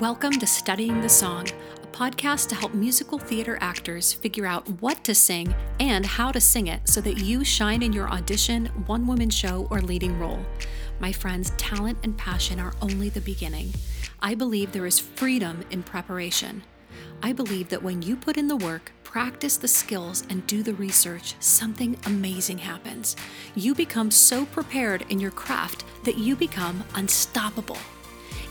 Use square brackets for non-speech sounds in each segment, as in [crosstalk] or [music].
Welcome to Studying the Song, a podcast to help musical theater actors figure out what to sing and how to sing it so that you shine in your audition, one woman show, or leading role. My friends, talent and passion are only the beginning. I believe there is freedom in preparation. I believe that when you put in the work, practice the skills, and do the research, something amazing happens. You become so prepared in your craft that you become unstoppable.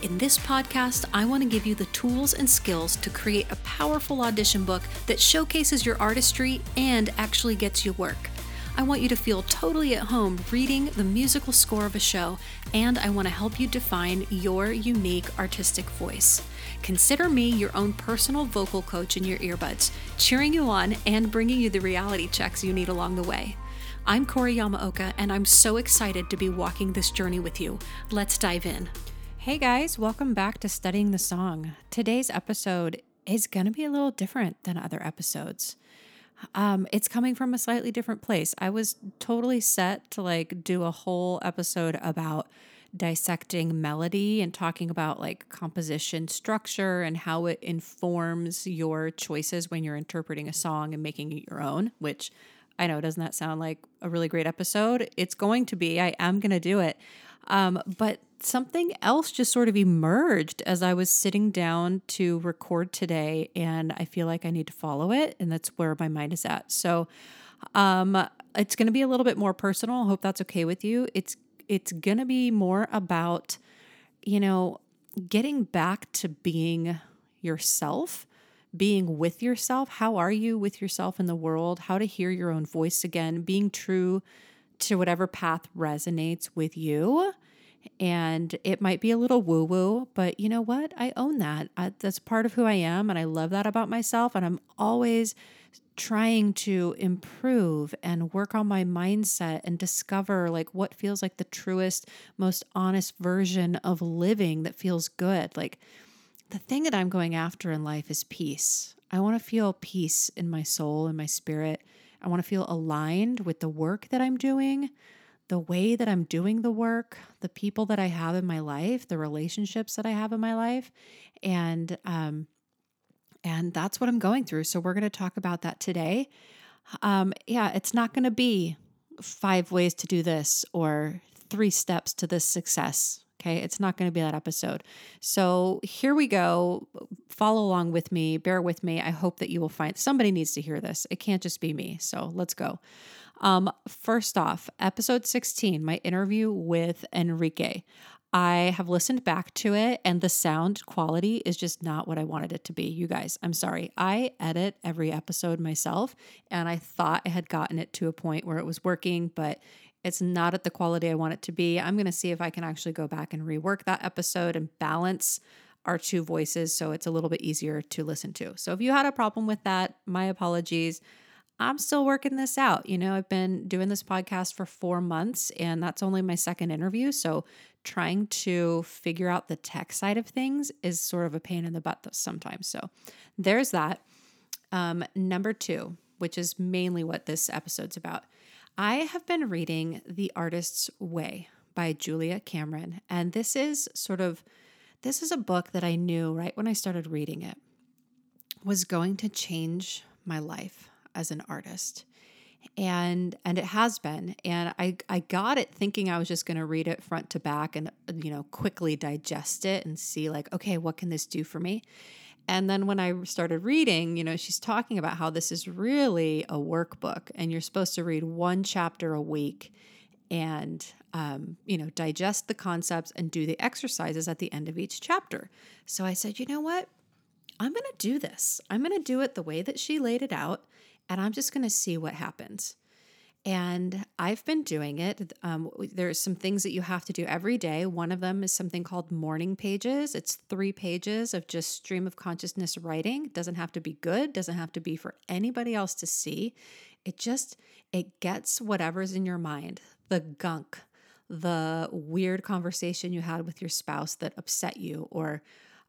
In this podcast, I want to give you the tools and skills to create a powerful audition book that showcases your artistry and actually gets you work. I want you to feel totally at home reading the musical score of a show, and I want to help you define your unique artistic voice. Consider me your own personal vocal coach in your earbuds, cheering you on and bringing you the reality checks you need along the way. I'm Corey Yamaoka, and I'm so excited to be walking this journey with you. Let's dive in. Hey guys, welcome back to Studying the Song. Today's episode is going to be a little different than other episodes. Um, it's coming from a slightly different place. I was totally set to like do a whole episode about dissecting melody and talking about like composition structure and how it informs your choices when you're interpreting a song and making it your own, which I know doesn't that sound like a really great episode? It's going to be. I am going to do it. Um, but something else just sort of emerged as I was sitting down to record today, and I feel like I need to follow it, and that's where my mind is at. So, um, it's going to be a little bit more personal. I hope that's okay with you. It's it's going to be more about, you know, getting back to being yourself, being with yourself. How are you with yourself in the world? How to hear your own voice again, being true to whatever path resonates with you and it might be a little woo woo, but you know what? I own that. I, that's part of who I am, and I love that about myself. And I'm always trying to improve and work on my mindset and discover like what feels like the truest, most honest version of living that feels good. Like the thing that I'm going after in life is peace. I want to feel peace in my soul and my spirit. I want to feel aligned with the work that I'm doing the way that I'm doing the work, the people that I have in my life, the relationships that I have in my life, and um, and that's what I'm going through. So we're going to talk about that today. Um, yeah, it's not going to be five ways to do this or three steps to this success. Okay, it's not going to be that episode. So here we go. Follow along with me, bear with me. I hope that you will find somebody needs to hear this. It can't just be me. So let's go. Um, first off, episode 16, my interview with Enrique. I have listened back to it and the sound quality is just not what I wanted it to be. You guys, I'm sorry. I edit every episode myself and I thought I had gotten it to a point where it was working, but it's not at the quality I want it to be. I'm going to see if I can actually go back and rework that episode and balance our two voices so it's a little bit easier to listen to. So if you had a problem with that, my apologies. I'm still working this out. You know, I've been doing this podcast for four months and that's only my second interview. So trying to figure out the tech side of things is sort of a pain in the butt sometimes. So there's that. Um, number two, which is mainly what this episode's about. I have been reading The Artist's Way by Julia Cameron. And this is sort of this is a book that I knew right when I started reading it was going to change my life as an artist and and it has been and i i got it thinking i was just going to read it front to back and you know quickly digest it and see like okay what can this do for me and then when i started reading you know she's talking about how this is really a workbook and you're supposed to read one chapter a week and um, you know digest the concepts and do the exercises at the end of each chapter. So i said you know what? I'm going to do this. I'm going to do it the way that she laid it out and I'm just going to see what happens. And I've been doing it. Um, there's some things that you have to do every day. One of them is something called morning pages. It's three pages of just stream of consciousness writing. It doesn't have to be good, doesn't have to be for anybody else to see. It just it gets whatever's in your mind, the gunk, the weird conversation you had with your spouse that upset you, or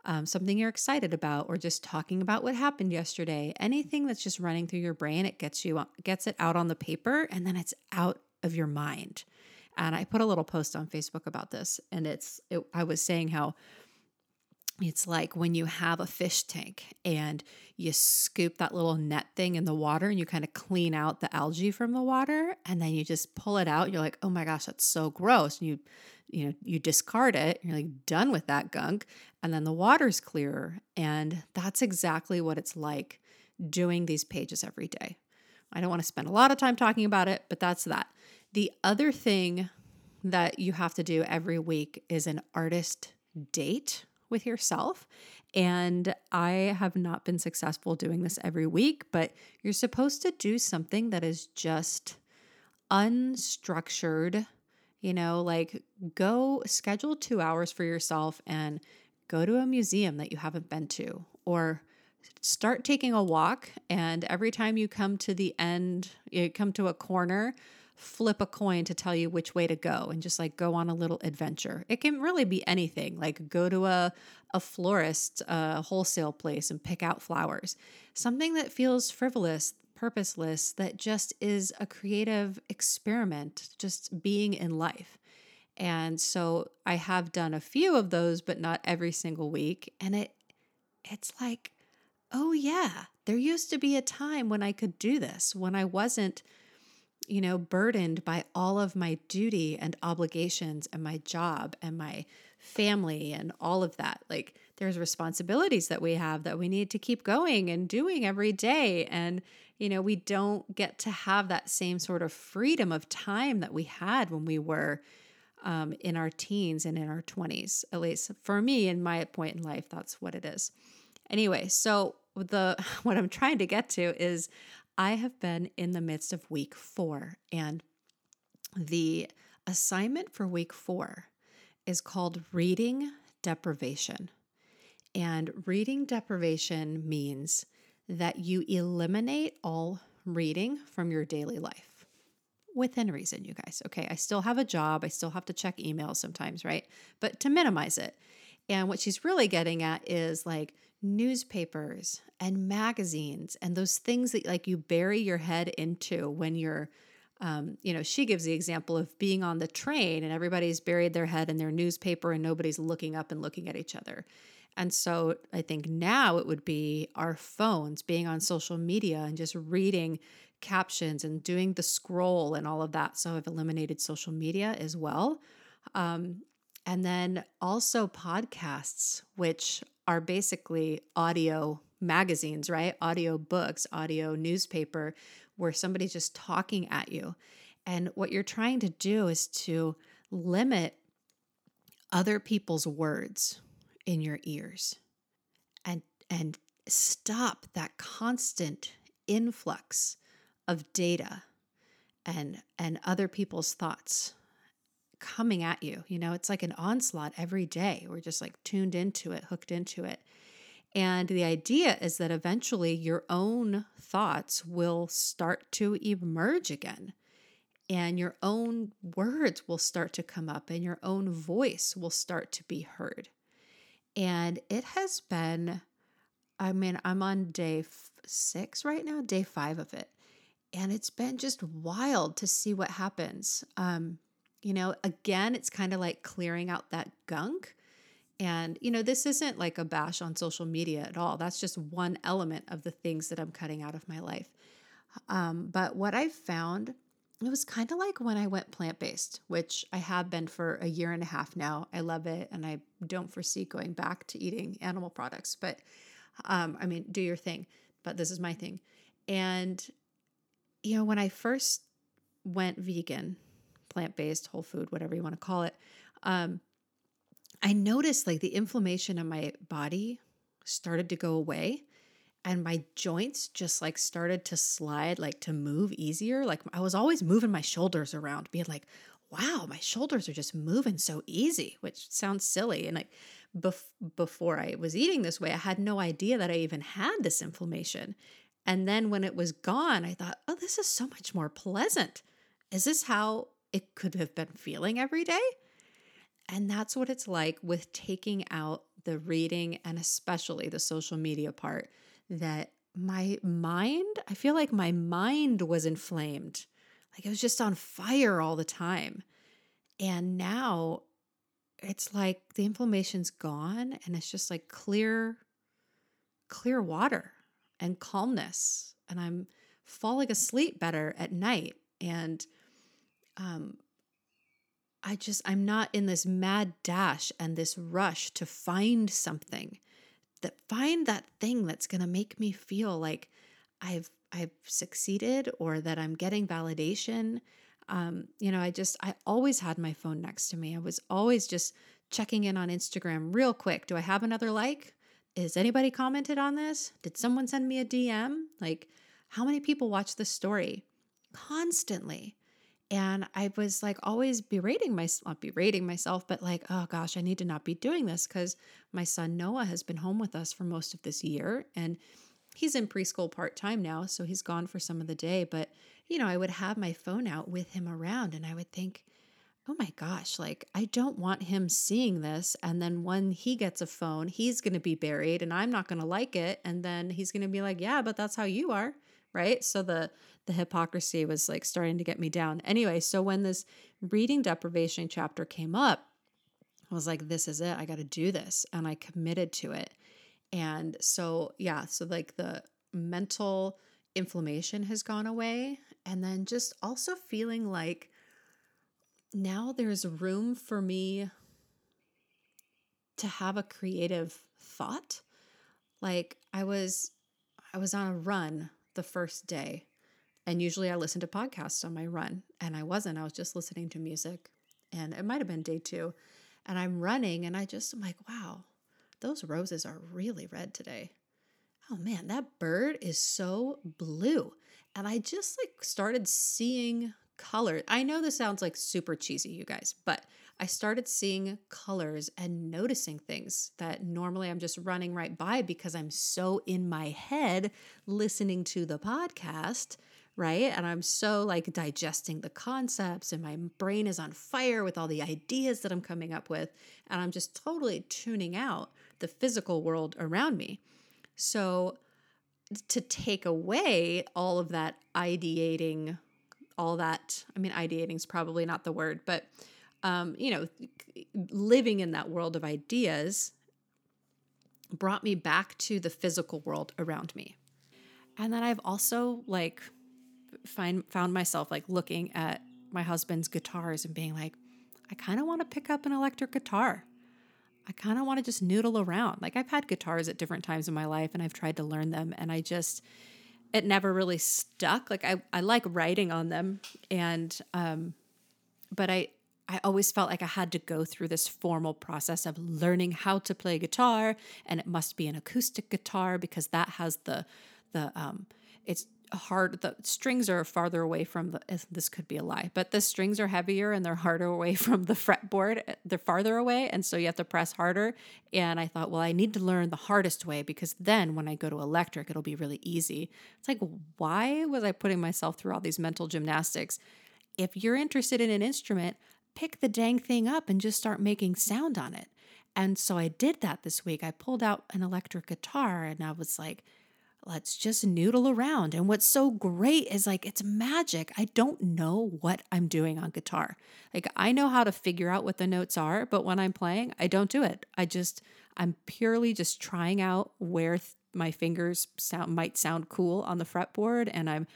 um, something you're excited about, or just talking about what happened yesterday. Anything that's just running through your brain, it gets you gets it out on the paper, and then it's out of your mind. And I put a little post on Facebook about this, and it's it, I was saying how it's like when you have a fish tank and you scoop that little net thing in the water and you kind of clean out the algae from the water and then you just pull it out. You're like, oh my gosh, that's so gross. And you, you know, you discard it. You're like done with that gunk. And then the water's clearer. And that's exactly what it's like doing these pages every day. I don't want to spend a lot of time talking about it, but that's that. The other thing that you have to do every week is an artist date with yourself. And I have not been successful doing this every week, but you're supposed to do something that is just unstructured. You know, like go schedule two hours for yourself and go to a museum that you haven't been to, or start taking a walk. And every time you come to the end, you come to a corner, flip a coin to tell you which way to go and just like go on a little adventure. It can really be anything, like go to a a florist, a wholesale place and pick out flowers. Something that feels frivolous, purposeless, that just is a creative experiment, just being in life. And so I have done a few of those, but not every single week. And it it's like, oh yeah, there used to be a time when I could do this, when I wasn't you know, burdened by all of my duty and obligations and my job and my family and all of that. Like, there's responsibilities that we have that we need to keep going and doing every day. And, you know, we don't get to have that same sort of freedom of time that we had when we were um, in our teens and in our 20s. At least for me, in my point in life, that's what it is. Anyway, so the [laughs] what I'm trying to get to is I have been in the midst of week four, and the assignment for week four is called reading deprivation. And reading deprivation means that you eliminate all reading from your daily life within reason, you guys. Okay, I still have a job, I still have to check emails sometimes, right? But to minimize it. And what she's really getting at is like newspapers and magazines and those things that like you bury your head into when you're um, you know she gives the example of being on the train and everybody's buried their head in their newspaper and nobody's looking up and looking at each other and so i think now it would be our phones being on social media and just reading captions and doing the scroll and all of that so i've eliminated social media as well um, and then also podcasts which are basically audio magazines, right? Audio books, audio newspaper, where somebody's just talking at you. And what you're trying to do is to limit other people's words in your ears and and stop that constant influx of data and and other people's thoughts coming at you. You know, it's like an onslaught every day. We're just like tuned into it, hooked into it. And the idea is that eventually your own thoughts will start to emerge again. And your own words will start to come up, and your own voice will start to be heard. And it has been, I mean, I'm on day six right now, day five of it. And it's been just wild to see what happens. Um, you know, again, it's kind of like clearing out that gunk. And, you know, this isn't like a bash on social media at all. That's just one element of the things that I'm cutting out of my life. Um, but what I've found, it was kind of like when I went plant based, which I have been for a year and a half now. I love it. And I don't foresee going back to eating animal products. But, um, I mean, do your thing. But this is my thing. And, you know, when I first went vegan, plant based, whole food, whatever you want to call it, um, I noticed like the inflammation in my body started to go away and my joints just like started to slide, like to move easier. Like I was always moving my shoulders around, being like, wow, my shoulders are just moving so easy, which sounds silly. And like bef- before I was eating this way, I had no idea that I even had this inflammation. And then when it was gone, I thought, oh, this is so much more pleasant. Is this how it could have been feeling every day. And that's what it's like with taking out the reading and especially the social media part that my mind, I feel like my mind was inflamed. Like it was just on fire all the time. And now it's like the inflammation's gone and it's just like clear clear water and calmness and i'm falling asleep better at night and um i just i'm not in this mad dash and this rush to find something that find that thing that's going to make me feel like i've i've succeeded or that i'm getting validation um, you know, I just, I always had my phone next to me. I was always just checking in on Instagram real quick. Do I have another like? Is anybody commented on this? Did someone send me a DM? Like, how many people watch this story? Constantly. And I was like always berating myself, not berating myself, but like, oh gosh, I need to not be doing this because my son Noah has been home with us for most of this year. And he's in preschool part time now. So he's gone for some of the day. But you know, I would have my phone out with him around and I would think, oh my gosh, like I don't want him seeing this. And then when he gets a phone, he's going to be buried and I'm not going to like it. And then he's going to be like, yeah, but that's how you are. Right. So the, the hypocrisy was like starting to get me down. Anyway, so when this reading deprivation chapter came up, I was like, this is it. I got to do this. And I committed to it. And so, yeah, so like the mental inflammation has gone away and then just also feeling like now there's room for me to have a creative thought. Like I was I was on a run the first day and usually I listen to podcasts on my run and I wasn't. I was just listening to music and it might have been day 2 and I'm running and I just am like, wow, those roses are really red today. Oh man, that bird is so blue and I just like started seeing color. I know this sounds like super cheesy, you guys, but I started seeing colors and noticing things that normally I'm just running right by because I'm so in my head listening to the podcast, right? And I'm so like digesting the concepts, and my brain is on fire with all the ideas that I'm coming up with. And I'm just totally tuning out the physical world around me. So, to take away all of that ideating, all that, I mean, ideating is probably not the word, but, um, you know, living in that world of ideas brought me back to the physical world around me. And then I've also like find found myself like looking at my husband's guitars and being like, I kind of want to pick up an electric guitar. I kind of want to just noodle around. Like I've had guitars at different times in my life and I've tried to learn them and I just it never really stuck. Like I I like writing on them and um but I I always felt like I had to go through this formal process of learning how to play guitar and it must be an acoustic guitar because that has the the um it's hard the strings are farther away from the this could be a lie but the strings are heavier and they're harder away [laughs] from the fretboard. They're farther away and so you have to press harder. And i thought well i need to learn the hardest way because then when i go to electric it'll be really easy. It's like why was i putting myself through all these mental gymnastics? If you're interested in an instrument pick the dang thing up and just start making sound on it. And so i did that this week. I pulled out an electric guitar and i was like let's just noodle around. And what's so great is like it's magic. I don't know what I'm doing on guitar. Like I know how to figure out what the notes are, but when I'm playing, I don't do it. I just I'm purely just trying out where th- my fingers sound might sound cool on the fretboard and I'm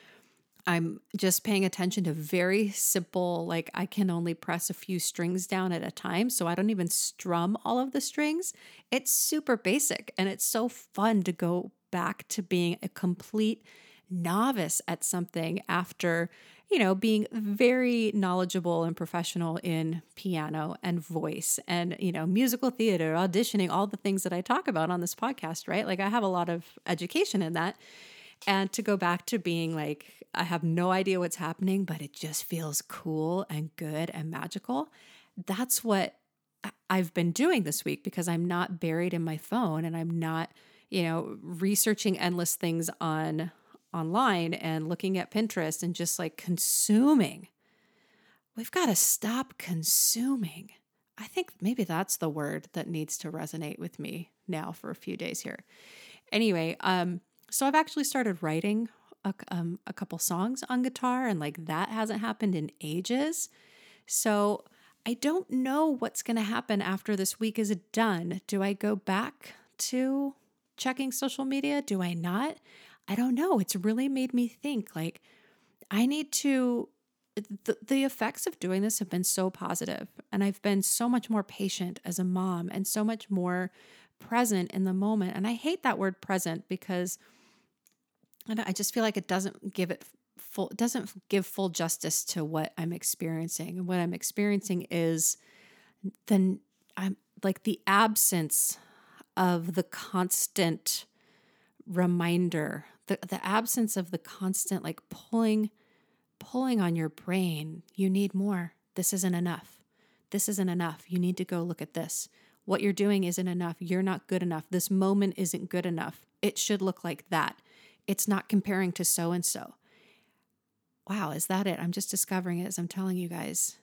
I'm just paying attention to very simple, like I can only press a few strings down at a time. So I don't even strum all of the strings. It's super basic and it's so fun to go back to being a complete novice at something after, you know, being very knowledgeable and professional in piano and voice and, you know, musical theater, auditioning, all the things that I talk about on this podcast, right? Like I have a lot of education in that. And to go back to being like, I have no idea what's happening, but it just feels cool and good and magical. That's what I've been doing this week because I'm not buried in my phone and I'm not you know, researching endless things on online and looking at Pinterest and just like consuming. We've got to stop consuming. I think maybe that's the word that needs to resonate with me now for a few days here. Anyway, um, so I've actually started writing a, um, a couple songs on guitar, and like that hasn't happened in ages. So I don't know what's going to happen after this week is done. Do I go back to checking social media? Do I not? I don't know. It's really made me think like I need to the, the effects of doing this have been so positive and I've been so much more patient as a mom and so much more present in the moment. And I hate that word present because I just feel like it doesn't give it full doesn't give full justice to what I'm experiencing. And what I'm experiencing is then I'm like the absence of the constant reminder, the, the absence of the constant like pulling pulling on your brain. You need more. This isn't enough. This isn't enough. You need to go look at this. What you're doing isn't enough. You're not good enough. This moment isn't good enough. It should look like that. It's not comparing to so and so. Wow, is that it? I'm just discovering it as I'm telling you guys.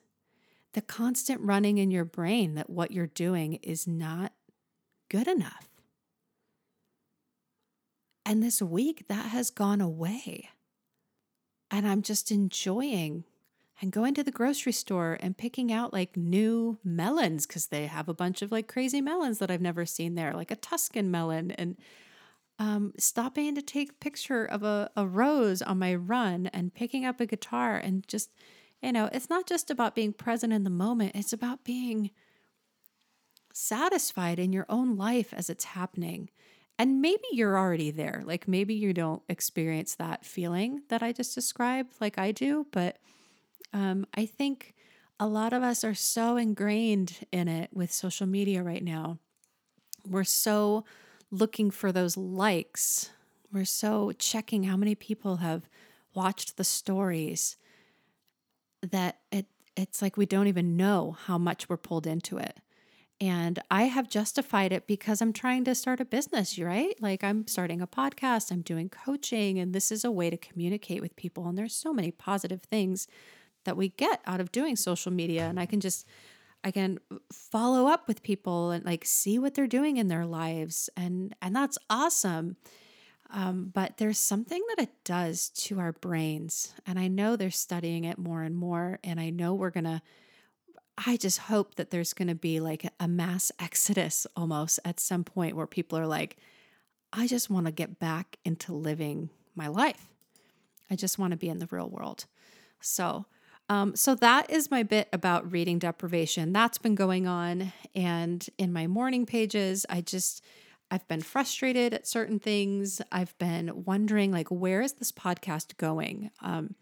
The constant running in your brain that what you're doing is not good enough. And this week, that has gone away. And I'm just enjoying and going to the grocery store and picking out like new melons because they have a bunch of like crazy melons that I've never seen there, like a Tuscan melon, and um, stopping to take picture of a, a rose on my run and picking up a guitar and just, you know, it's not just about being present in the moment, it's about being satisfied in your own life as it's happening. And maybe you're already there. Like maybe you don't experience that feeling that I just described like I do, but um, I think a lot of us are so ingrained in it with social media right now. We're so looking for those likes. We're so checking how many people have watched the stories that it it's like we don't even know how much we're pulled into it. And I have justified it because I'm trying to start a business, right? Like I'm starting a podcast, I'm doing coaching, and this is a way to communicate with people. And there's so many positive things that we get out of doing social media. And I can just, I can follow up with people and like see what they're doing in their lives. And and that's awesome. Um, but there's something that it does to our brains. And I know they're studying it more and more. And I know we're gonna I just hope that there's going to be like a mass exodus almost at some point where people are like, I just want to get back into living my life. I just want to be in the real world. So, um, so that is my bit about reading deprivation. That's been going on, and in my morning pages, I just I've been frustrated at certain things. I've been wondering like, where is this podcast going? Um,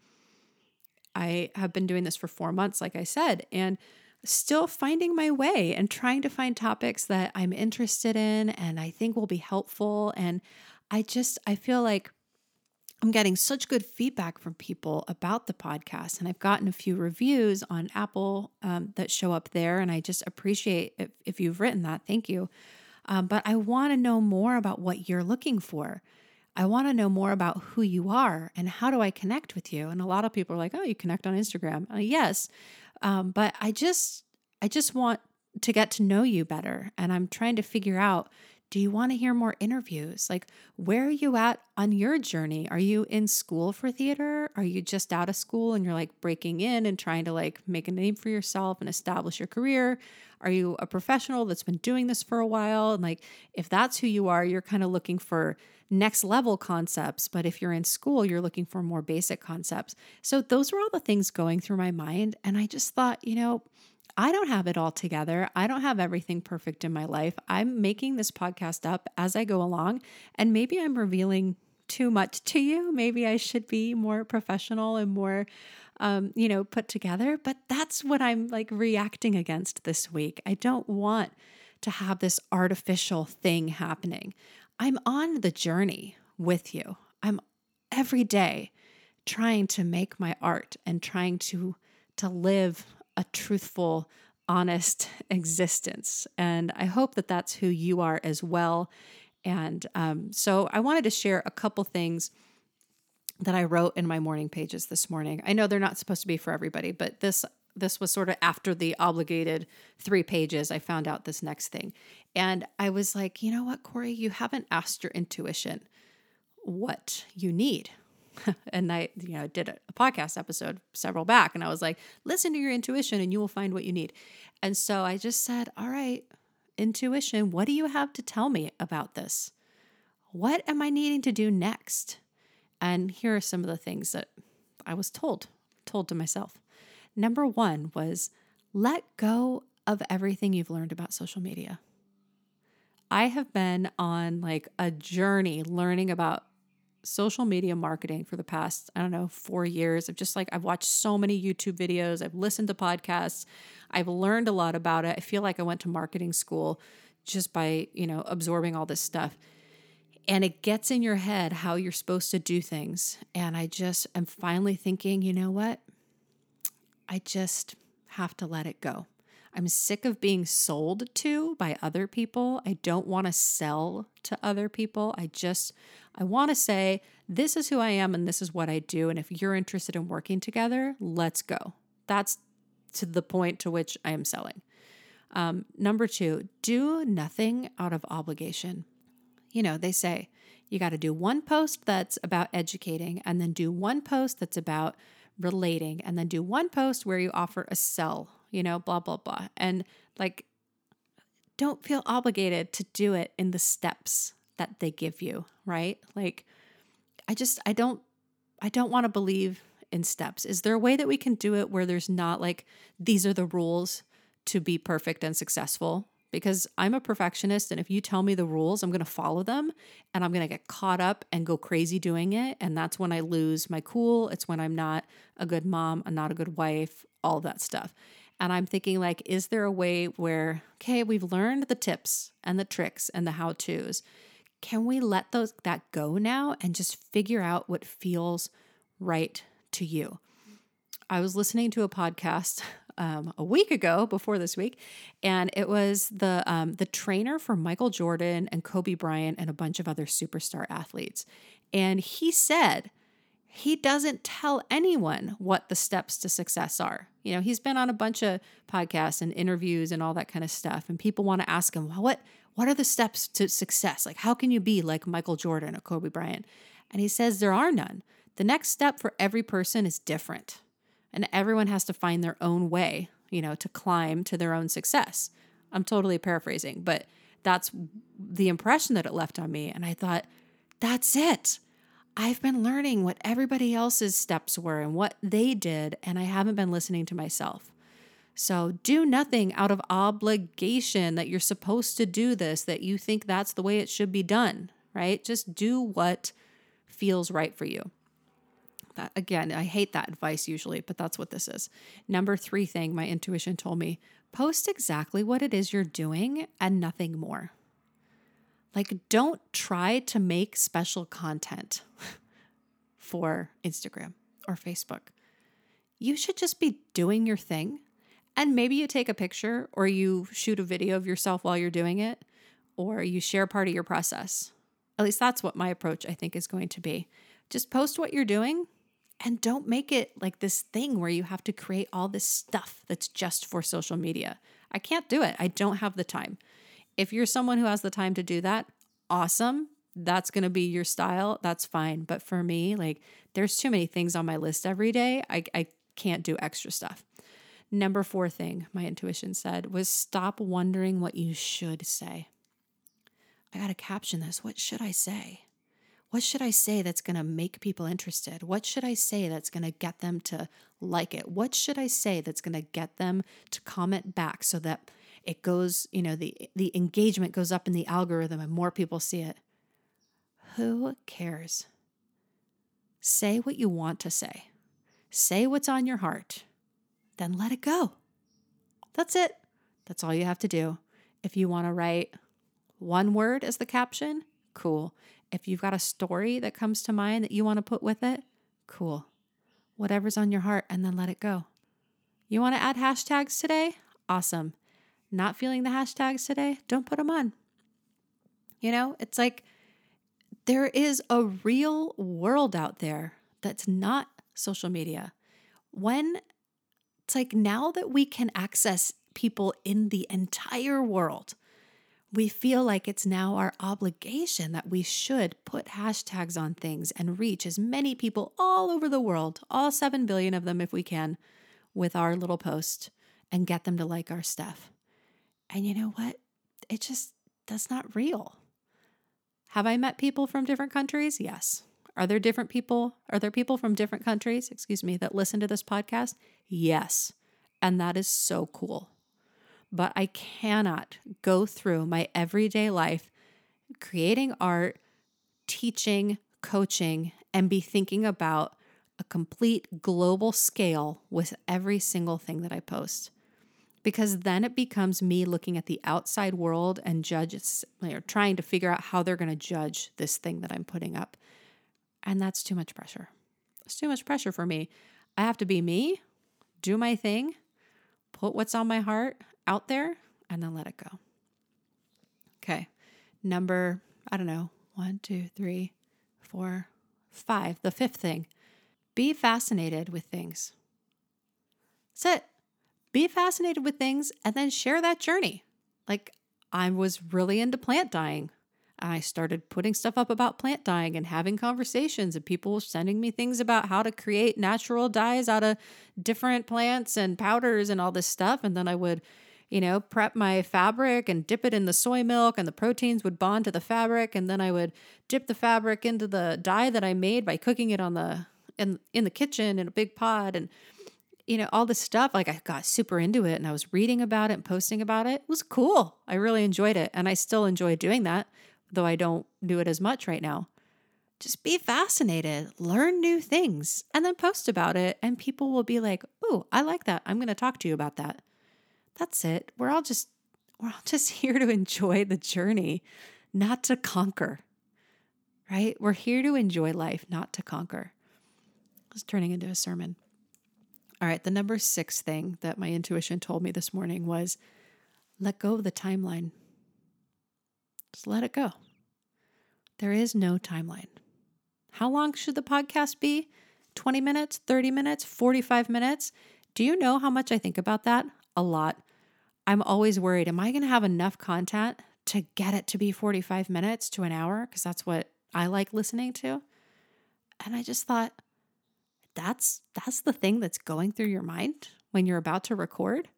I have been doing this for four months, like I said, and still finding my way and trying to find topics that I'm interested in and I think will be helpful. And I just, I feel like I'm getting such good feedback from people about the podcast. And I've gotten a few reviews on Apple um, that show up there. And I just appreciate if, if you've written that. Thank you. Um, but I want to know more about what you're looking for. I want to know more about who you are and how do I connect with you. And a lot of people are like, "Oh, you connect on Instagram." Uh, yes, um, but I just I just want to get to know you better, and I'm trying to figure out. Do you want to hear more interviews? Like, where are you at on your journey? Are you in school for theater? Are you just out of school and you're like breaking in and trying to like make a name for yourself and establish your career? Are you a professional that's been doing this for a while? And like, if that's who you are, you're kind of looking for next level concepts. But if you're in school, you're looking for more basic concepts. So those were all the things going through my mind. And I just thought, you know, I don't have it all together. I don't have everything perfect in my life. I'm making this podcast up as I go along. And maybe I'm revealing too much to you. Maybe I should be more professional and more, um, you know, put together. But that's what I'm like reacting against this week. I don't want to have this artificial thing happening. I'm on the journey with you. I'm every day trying to make my art and trying to to live a truthful honest [laughs] existence. And i hope that that's who you are as well. And um, so i wanted to share a couple things that i wrote in my morning pages this morning. I know they're not supposed to be for everybody but this this was sort of after the obligated three pages, I found out this next thing. And I was like, you know what, Corey, you haven't asked your intuition what you need. [laughs] and I, you know, did a, podcast episode several back and I was like, listen to your intuition and you will find what you need. And so I just said, all right, intuition, what do you have to tell me about this? What am I needing to do next? And here are some of the things that I was told, told to myself. Number one was let go of everything you've learned about social media. I have been on like a journey learning about social media marketing for the past, I don't know, four years. I've just like, I've watched so many YouTube videos, I've listened to podcasts, I've learned a lot about it. I feel like I went to marketing school just by, you know, absorbing all this stuff. And it gets in your head how you're supposed to do things. And I just am finally thinking, you know what? I just have to let it go. I'm sick of being sold to by other people. I don't want to sell to other people. I just I want to say this is who I am and this is what I do and if you're interested in working together, let's go. That's to the point to which I am selling. Um, number two, do nothing out of obligation. You know, they say you got to do one post that's about educating and then do one post that's about relating and then do one post where you offer a sell you know, blah, blah, blah. And like, don't feel obligated to do it in the steps that they give you, right? Like, I just, I don't, I don't want to believe in steps. Is there a way that we can do it where there's not like, these are the rules to be perfect and successful? Because I'm a perfectionist, and if you tell me the rules, I'm going to follow them and I'm going to get caught up and go crazy doing it. And that's when I lose my cool. It's when I'm not a good mom, I'm not a good wife, all that stuff. And I'm thinking, like, is there a way where, okay, we've learned the tips and the tricks and the how to's. Can we let those that go now and just figure out what feels right to you? I was listening to a podcast um, a week ago, before this week, and it was the um, the trainer for Michael Jordan and Kobe Bryant and a bunch of other superstar athletes, and he said he doesn't tell anyone what the steps to success are. You know, he's been on a bunch of podcasts and interviews and all that kind of stuff. And people want to ask him, well, what what are the steps to success? Like, how can you be like Michael Jordan or Kobe Bryant? And he says there are none. The next step for every person is different. And everyone has to find their own way, you know, to climb to their own success. I'm totally paraphrasing, but that's the impression that it left on me. And I thought, that's it. I've been learning what everybody else's steps were and what they did, and I haven't been listening to myself. So do nothing out of obligation that you're supposed to do this, that you think that's the way it should be done, right? Just do what feels right for you. That, again, I hate that advice usually, but that's what this is. Number three thing my intuition told me post exactly what it is you're doing and nothing more. Like, don't try to make special content [laughs] for Instagram or Facebook. You should just be doing your thing. And maybe you take a picture or you shoot a video of yourself while you're doing it, or you share part of your process. At least that's what my approach, I think, is going to be. Just post what you're doing and don't make it like this thing where you have to create all this stuff that's just for social media. I can't do it. I don't have the time. If you're someone who has the time to do that, awesome. That's going to be your style. That's fine. But for me, like, there's too many things on my list every day. I, I can't do extra stuff. Number four thing my intuition said was stop wondering what you should say. I got to caption this. What should I say? What should I say that's going to make people interested? What should I say that's going to get them to like it? What should I say that's going to get them to comment back so that it goes, you know, the the engagement goes up in the algorithm and more people see it. Who cares? Say what you want to say. Say what's on your heart. Then let it go. That's it. That's all you have to do. If you want to write one word as the caption, cool. If you've got a story that comes to mind that you want to put with it, cool. Whatever's on your heart, and then let it go. You want to add hashtags today? Awesome not feeling the hashtags today, don't put them on. You know, it's like there is a real world out there that's not social media. When it's like now that we can access people in the entire world, we feel like it's now our obligation that we should put hashtags on things and reach as many people all over the world, all 7 billion of them if we can, with our little post and get them to like our stuff. And you know what? It just, that's not real. Have I met people from different countries? Yes. Are there different people? Are there people from different countries, excuse me, that listen to this podcast? Yes. And that is so cool but I cannot go through my everyday life creating art, teaching, coaching, and be thinking about a complete global scale with every single thing that I post. Because then it becomes me looking at the outside world and judges, or trying to figure out how they're going to judge this thing that I'm putting up. And that's too much pressure. It's too much pressure for me. I have to be me, do my thing, put what's on my heart, out there and then let it go. Okay. Number, I don't know, one, two, three, four, five. The fifth thing be fascinated with things. That's it. Be fascinated with things and then share that journey. Like, I was really into plant dyeing. I started putting stuff up about plant dyeing and having conversations, and people sending me things about how to create natural dyes out of different plants and powders and all this stuff. And then I would you know, prep my fabric and dip it in the soy milk, and the proteins would bond to the fabric. And then I would dip the fabric into the dye that I made by cooking it on the in in the kitchen in a big pot, and you know all this stuff. Like I got super into it, and I was reading about it and posting about it. It was cool. I really enjoyed it, and I still enjoy doing that, though I don't do it as much right now. Just be fascinated, learn new things, and then post about it. And people will be like, Oh, I like that. I'm going to talk to you about that that's it. We're all just we're all [laughs] just here to enjoy the journey, not to conquer. Right? We're here to enjoy life, not to conquer. It's turning into a sermon. All right, the number 6 thing that my intuition told me this morning was let go of the timeline. Just let it go. There is no timeline. How long should the podcast be? 20 minutes, 30 minutes, 45 minutes? Do you know how much I think about that? A lot. I'm always worried, am I going to have enough content to get it to be 45 minutes to an hour? Because that's what I like listening to. And I just thought, that's that's the thing that's going through your mind when you're about to record.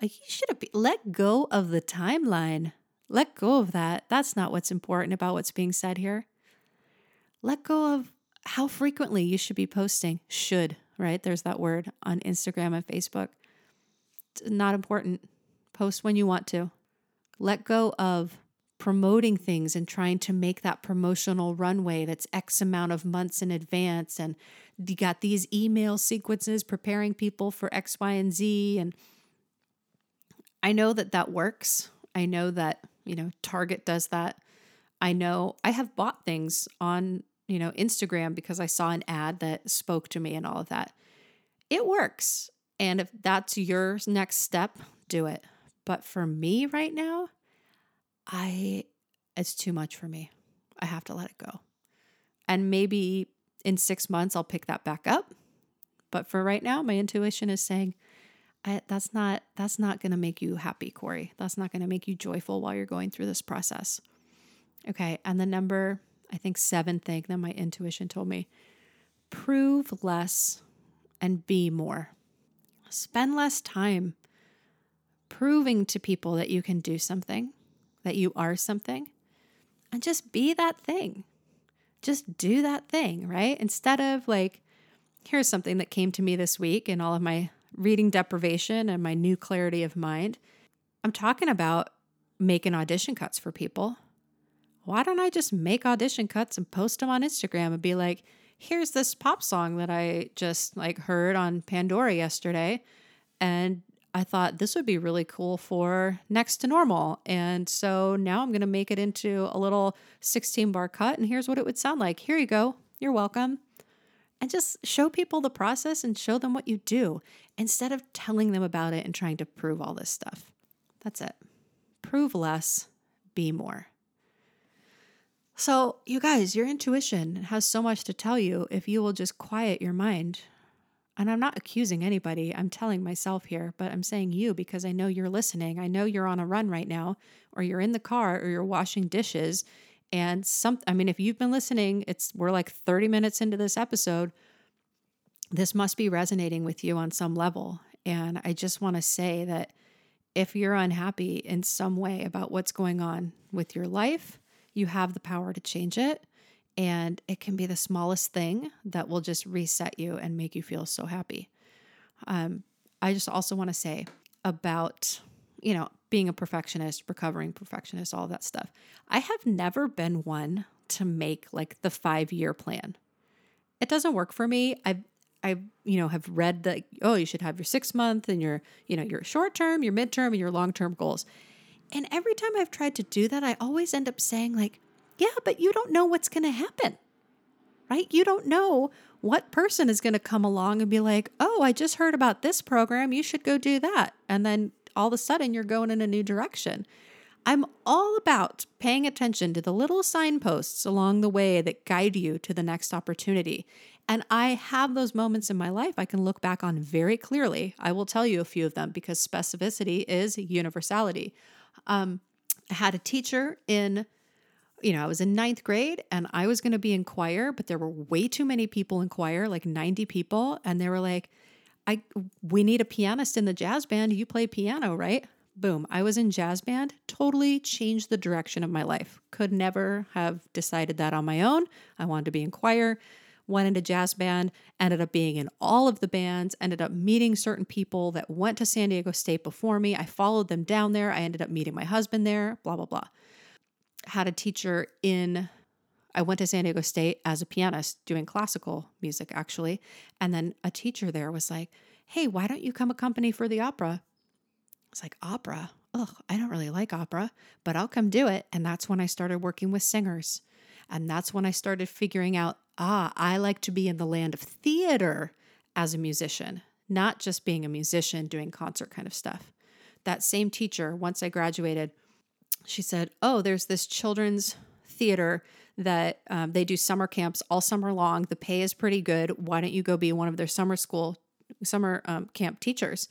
You should be let go of the timeline. Let go of that. That's not what's important about what's being said here. Let go of how frequently you should be posting. Should, right? There's that word on Instagram and Facebook not important. Post when you want to. Let go of promoting things and trying to make that promotional runway that's X amount of months in advance. And you got these email sequences preparing people for X, Y, and Z. And I know that that works. I know that, you know, Target does that. I know I have bought things on, you know, Instagram because I saw an ad that spoke to me and all of that. It works. And if that's your next step, do it. But for me right now, I it's too much for me. I have to let it go. And maybe in 6 months I'll pick that back up. But for right now, my intuition is saying that's not that's not going to make you happy, Corey. That's not going to make you joyful while you're going through this process. Okay, and the number I think 7 thing that my intuition told me, prove less and be more. Spend less time proving to people that you can do something, that you are something, and just be that thing. Just do that thing, right? Instead of like, here's something that came to me this week in all of my reading deprivation and my new clarity of mind. I'm talking about making audition cuts for people. Why don't I just make audition cuts and post them on Instagram and be like, here's this pop song that I just like heard on Pandora yesterday. And I thought this would be really cool for next to normal. And so now I'm going to make it into a little 16 bar cut. And here's what it would sound like. Here you go. You're welcome. And just show people the process and show them what you do instead of telling them about it and trying to prove all this stuff. That's it. Prove less, be more. So, you guys, your intuition has so much to tell you if you will just quiet your mind. and I'm not accusing anybody, I'm telling myself here, but I'm saying you because I know you're listening. I know you're on a run right now, or you're in the car, or you're washing dishes. And some, I mean, if you've been listening, it's we're like 30 minutes into this episode. This must be resonating with you on some level. And I just want to say that if you're unhappy in some way about what's going on with your life, you have the power to change it. And it can be the smallest thing that will just reset you and make you feel so happy. Um, I just also want to say about, you know, being a perfectionist, recovering perfectionist, all that stuff. I have never been one to make like the five year plan. It doesn't work for me. I've I, you know, have read that, oh, you should have your six month and your, you know, your short term, your midterm, and your long term goals. And every time I've tried to do that, I always end up saying, like, yeah, but you don't know what's going to happen, right? You don't know what person is going to come along and be like, oh, I just heard about this program. You should go do that. And then all of a sudden you're going in a new direction. I'm all about paying attention to the little signposts along the way that guide you to the next opportunity. And I have those moments in my life I can look back on very clearly. I will tell you a few of them because specificity is universality. Um, I had a teacher in you know, I was in ninth grade and I was going to be in choir, but there were way too many people in choir, like 90 people. And they were like, I, we need a pianist in the jazz band. You play piano, right? Boom. I was in jazz band, totally changed the direction of my life. Could never have decided that on my own. I wanted to be in choir, went into jazz band, ended up being in all of the bands, ended up meeting certain people that went to San Diego State before me. I followed them down there. I ended up meeting my husband there, blah, blah, blah had a teacher in I went to San Diego State as a pianist doing classical music actually, and then a teacher there was like, "Hey, why don't you come accompany for the opera?" It's like, "Opera? Ugh, I don't really like opera, but I'll come do it." And that's when I started working with singers. And that's when I started figuring out, ah, I like to be in the land of theater as a musician, not just being a musician doing concert kind of stuff. That same teacher, once I graduated, she said, Oh, there's this children's theater that um, they do summer camps all summer long. The pay is pretty good. Why don't you go be one of their summer school, summer um, camp teachers?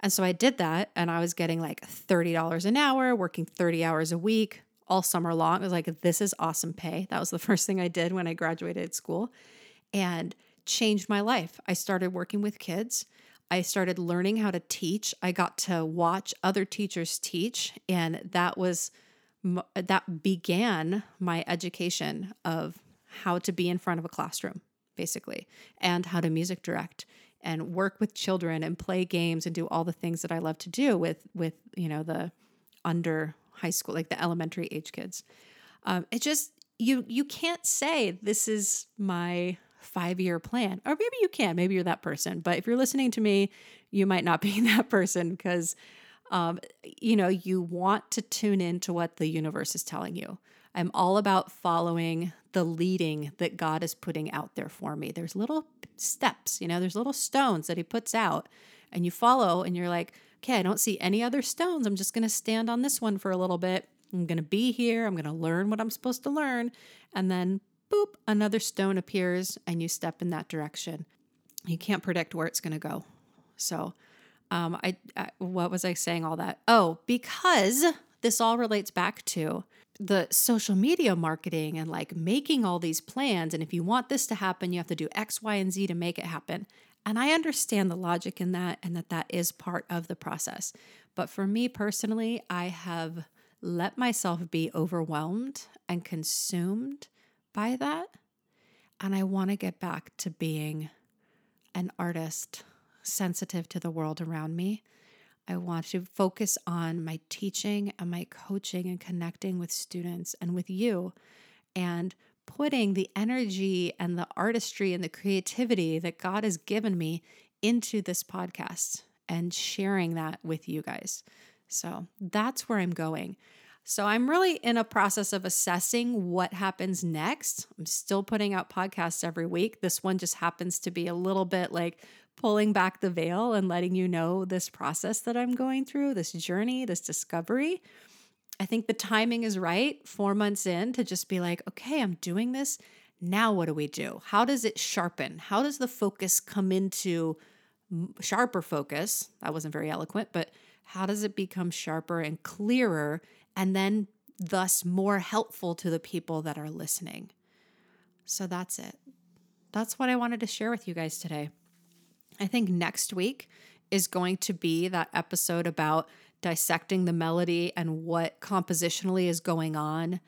And so I did that, and I was getting like $30 an hour, working 30 hours a week all summer long. I was like, this is awesome pay. That was the [laughs] first thing I did when I graduated school and changed my life. I started working with kids. I started learning how to teach. I got to watch other teachers teach, and that was that began my education of how to be in front of a classroom, basically, and how to music direct and work with children and play games and do all the things that I love to do with with you know the under high school, like the elementary age kids. Um, it just you you can't say this is my five year plan. Or maybe you can, maybe you're that person. But if you're listening to me, you might not [laughs] be that person because, um, you know, you want to tune in to what the universe is telling you. I'm all about following the leading that God is putting out there for me. There's little steps, you know, there's little stones that He puts out, and you follow, and you're like, okay, I don't see any other stones. I'm just going to stand on this one for a little bit. I'm going to be here. I'm going to learn what I'm supposed to learn. And then boop, another stone appears and you step in that direction. You can't predict where it's going to go. So, um, I, I, what was I saying all that? Oh, because this all relates back to the social media marketing and like making all these plans. And if you want this to happen, you have to do X, Y, and Z to make it happen. And I understand the logic in that and that that is part of the process. But for me personally, I have let myself be overwhelmed and consumed by that. And I want to get back to being an artist sensitive to the world around me. I want to focus on my teaching and my coaching and connecting with students and with you and putting the energy and the artistry and the creativity that God has given me into this podcast and sharing that with you guys. So that's where I'm going. So I'm really in a process of assessing what happens next. I'm still putting out podcasts every week. This one just happens to be a little bit like pulling back the veil and letting you know this process that I'm going through, this journey, this discovery. I think the timing is right, four months in, to just be like, okay, I'm doing this. now what do we do? How does it sharpen? How does the focus come into sharper focus? That wasn't very eloquent, but how does it become sharper and clearer and then thus more helpful to the people that are listening? So that's it. That's what I wanted to share with you guys today. I think next week is going to be that episode about dissecting the melody and what compositionally is going on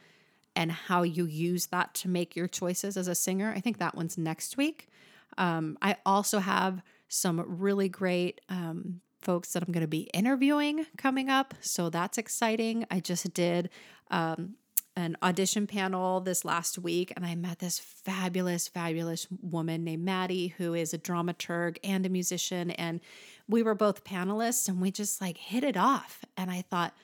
and how you use that to make your choices as a singer. I think that one's next week. Um, I also have some really great um, folks that I'm going to be interviewing coming up. So that's exciting. I just did um, an audition panel this last week and I met this fabulous, fabulous woman named Maddie, who is a dramaturg and a musician. And we were both panelists and we just like hit it off. And I thought,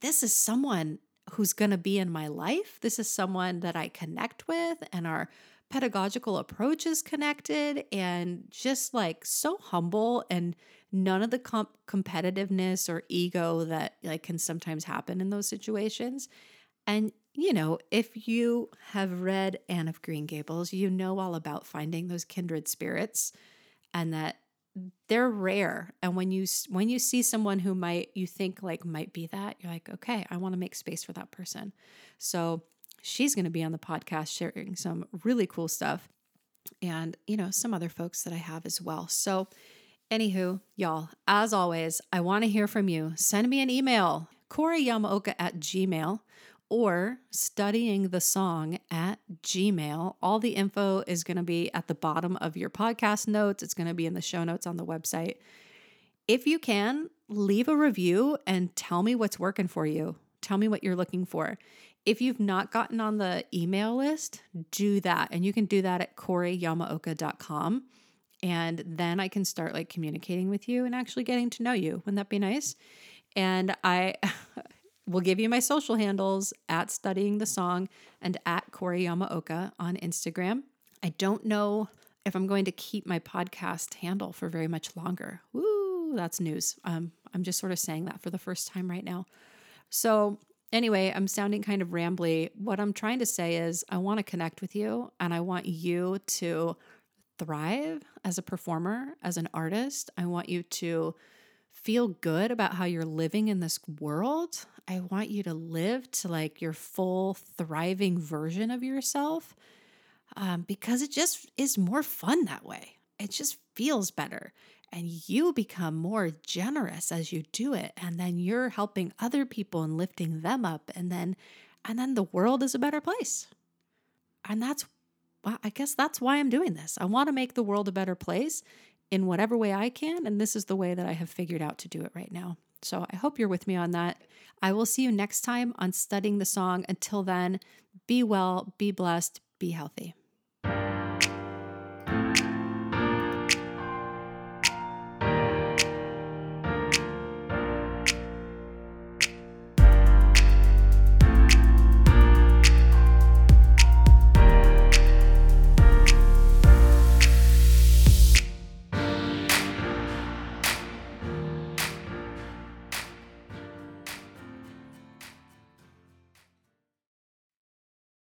this is someone who's going to be in my life. This is someone that I connect with, and our pedagogical approach is connected, and just like so humble and none of the comp- competitiveness or ego that like can sometimes happen in those situations. And you know, if you have read Anne of Green Gables, you know all about finding those kindred spirits and that they're rare and when you when you see someone who might you think like might be that you're like okay i want to make space for that person. So she's going to be on the podcast sharing some really cool stuff and you know some other folks that i have as well. So anywho y'all as always i want to hear from you. Send me an email Corey coreyamaoka at gmail or studying the song at Gmail. All the info is going to be at the bottom of your podcast notes. It's going to be in the show notes on the website. If you can, leave a review and tell me what's working for you. Tell me what you're looking for. If you've not gotten on the email list, do that. And you can do that at coreyamaoka.com. And then I can start like communicating with you and actually getting to know you. Wouldn't that be nice? And I [laughs] We'll give you my social handles at studying the song and at Corey Yamaoka on Instagram. I don't know if I'm going to keep my podcast handle for very much longer. Woo, that's news. Um, I'm just sort of saying that for the first time right now. So, anyway, I'm sounding kind of rambly. What I'm trying to say is, I want to connect with you and I want you to thrive as a performer, as an artist. I want you to feel good about how you're living in this world. I want you to live to like your full, thriving version of yourself um, because it just is more fun that way. It just feels better. And you become more generous as you do it. And then you're helping other people and lifting them up. And then, and then the world is a better place. And that's, I guess that's why I'm doing this. I want to make the world a better place in whatever way I can. And this is the way that I have figured out to do it right now. So I hope you're with me on that. I will see you next time on studying the song. Until then, be well, be blessed, be healthy.